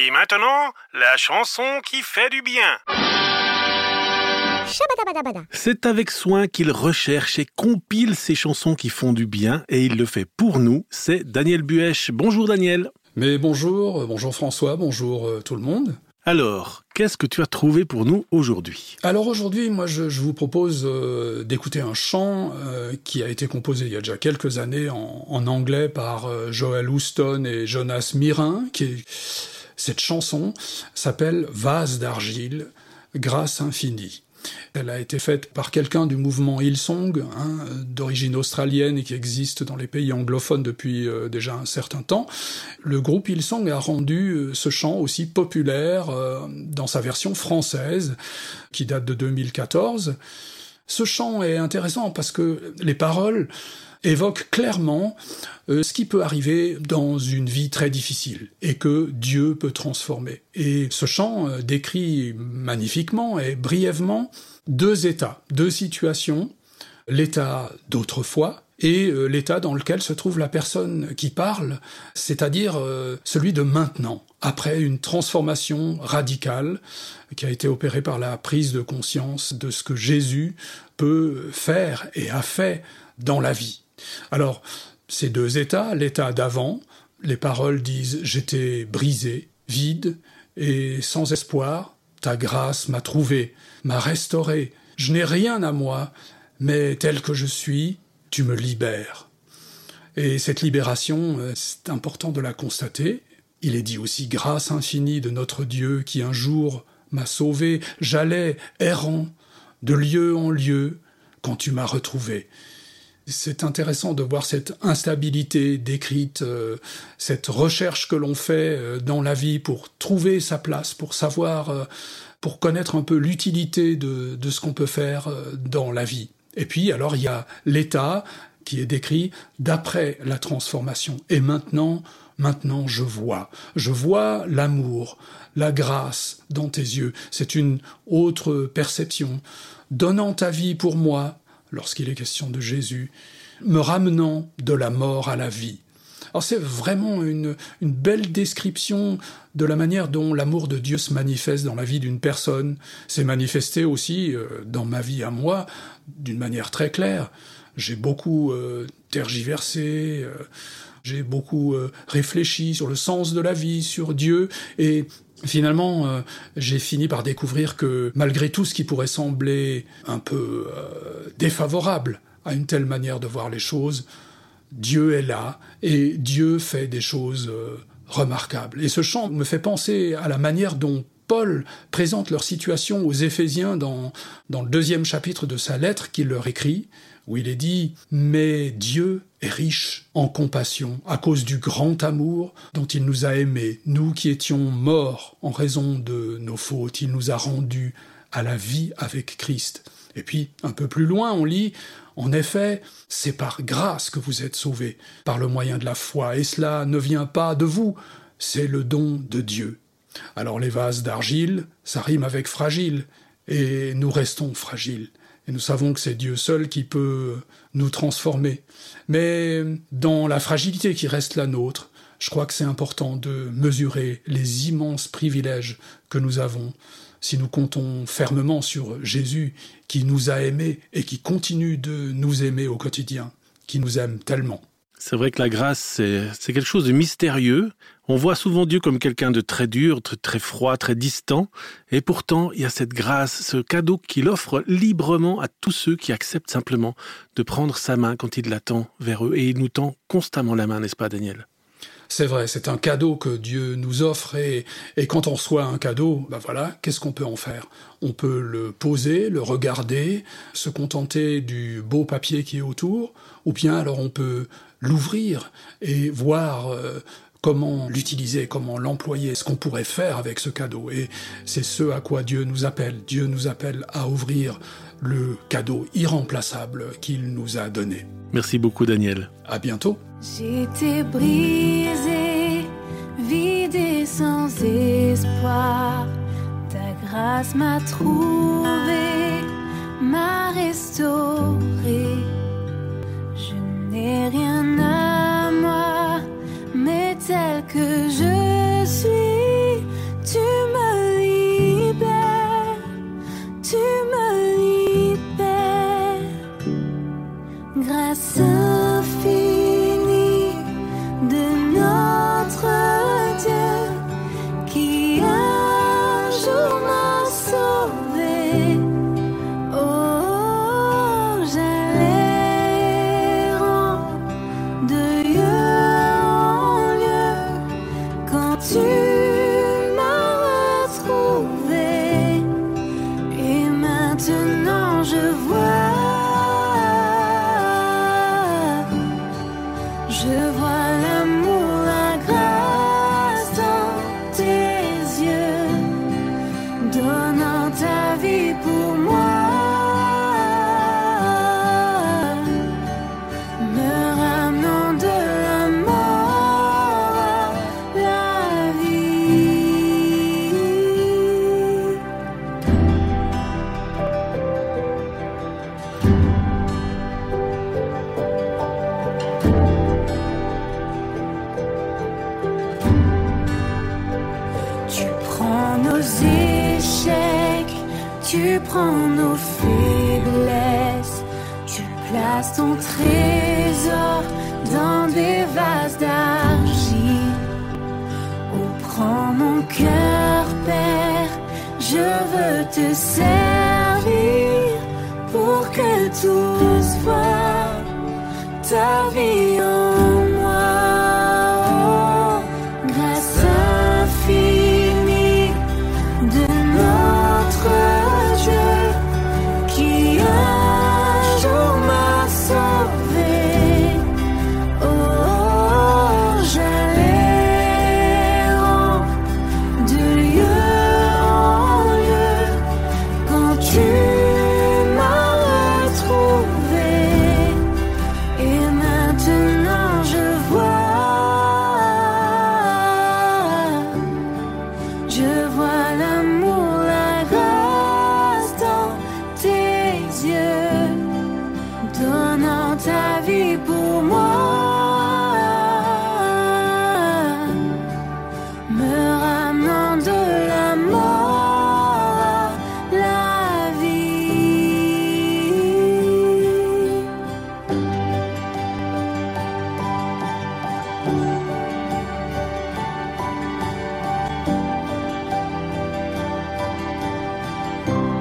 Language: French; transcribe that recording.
Et maintenant, la chanson qui fait du bien. C'est avec soin qu'il recherche et compile ces chansons qui font du bien et il le fait pour nous. C'est Daniel Buèche. Bonjour Daniel. Mais bonjour, euh, bonjour François, bonjour euh, tout le monde. Alors, qu'est-ce que tu as trouvé pour nous aujourd'hui? Alors aujourd'hui, moi, je, vous propose euh, d'écouter un chant qui a été composé il y a déjà quelques années en, en anglais par Joel Houston et Jonas Mirin. Qui est... Cette chanson s'appelle Vase d'argile, grâce infinie. Elle a été faite par quelqu'un du mouvement Hillsong, hein, d'origine australienne et qui existe dans les pays anglophones depuis euh, déjà un certain temps. Le groupe Hillsong a rendu euh, ce chant aussi populaire euh, dans sa version française, qui date de 2014. Ce chant est intéressant parce que les paroles évoquent clairement euh, ce qui peut arriver dans une vie très difficile et que Dieu peut transformer. Et ce chant euh, décrit magnifiquement et brièvement deux états, deux situations, l'état d'autrefois et euh, l'état dans lequel se trouve la personne qui parle, c'est-à-dire celui de maintenant, après une transformation radicale qui a été opérée par la prise de conscience de ce que Jésus peut faire et a fait dans la vie. Alors, ces deux états, l'état d'avant, les paroles disent J'étais brisé, vide et sans espoir, ta grâce m'a trouvé, m'a restauré, je n'ai rien à moi, mais tel que je suis, tu me libères. Et cette libération, euh, c'est important de la constater. Il est dit aussi grâce infinie de notre Dieu qui un jour m'a sauvé, j'allais errant de lieu en lieu quand tu m'as retrouvé. C'est intéressant de voir cette instabilité décrite, euh, cette recherche que l'on fait euh, dans la vie pour trouver sa place, pour savoir, pour connaître un peu l'utilité de, ce qu'on peut faire dans la vie. Et puis, alors, il y a l'état qui est décrit d'après la transformation. Et maintenant, maintenant, je vois. Je vois l'amour, la grâce dans tes yeux. C'est une autre perception. Donnant ta vie pour moi, lorsqu'il est question de Jésus, me ramenant de la mort à la vie. Alors c'est vraiment une, belle description de la manière dont l'amour de Dieu se manifeste dans la vie d'une personne. C'est manifesté aussi euh, dans ma vie à moi d'une manière très claire. J'ai beaucoup euh, tergiversé, euh, j'ai beaucoup réfléchi sur le sens de la vie, sur Dieu, et Finalement, j'ai fini par découvrir que malgré tout ce qui pourrait sembler un peu défavorable à une telle manière de voir les choses, Dieu est là et Dieu fait des choses euh, remarquables. Et ce chant me fait penser à la manière dont Paul présente leur situation aux Éphésiens dans, dans le deuxième chapitre de sa lettre qu'il leur écrit, où il est dit Mais Dieu est riche en compassion à cause du grand amour dont il nous a aimés, nous qui étions morts en raison de nos fautes, il nous a rendus à la vie avec Christ. Et puis, un peu plus loin, on lit En effet, c'est par grâce que vous êtes sauvés, par le moyen de la foi, et cela ne vient pas de vous, c'est le don de Dieu. Alors les vases d'argile, ça rime avec fragile, et nous restons fragiles. Et nous savons que c'est Dieu seul qui peut nous transformer. Mais dans la fragilité qui reste la nôtre, je crois que c'est important de mesurer les immenses privilèges que nous avons si nous comptons fermement sur Jésus qui nous a aimés et qui continue de nous aimer au quotidien, qui nous aime tellement. C'est vrai que la grâce, c'est quelque chose de mystérieux. On voit souvent Dieu comme quelqu'un de très dur, très froid, très distant. Et pourtant, il y a cette grâce, ce cadeau qu'il offre librement à tous ceux qui acceptent simplement de prendre sa main quand il l'attend vers eux. Et il nous tend constamment la main, n'est-ce pas, Daniel? C'est vrai, c'est un cadeau que Dieu nous offre et, et quand on reçoit un cadeau, ben voilà, qu'est-ce qu'on peut en faire? On peut le poser, le regarder, se contenter du beau papier qui est autour, ou bien alors on peut l'ouvrir et voir euh, comment l'utiliser, comment l'employer, ce qu'on pourrait faire avec ce cadeau. Et c'est ce à quoi Dieu nous appelle. Dieu nous appelle à ouvrir le cadeau irremplaçable qu'il nous a donné. Merci beaucoup Daniel. À bientôt. J'étais brisé, vide sans espoir. Ta grâce m'a trouvé, m'a restauré. I'm tu prends nos faiblesses, tu places ton trésor dans des vases d'argile. Oh, prends mon cœur, Père, je veux te servir pour que tous voient ta vie. Bye.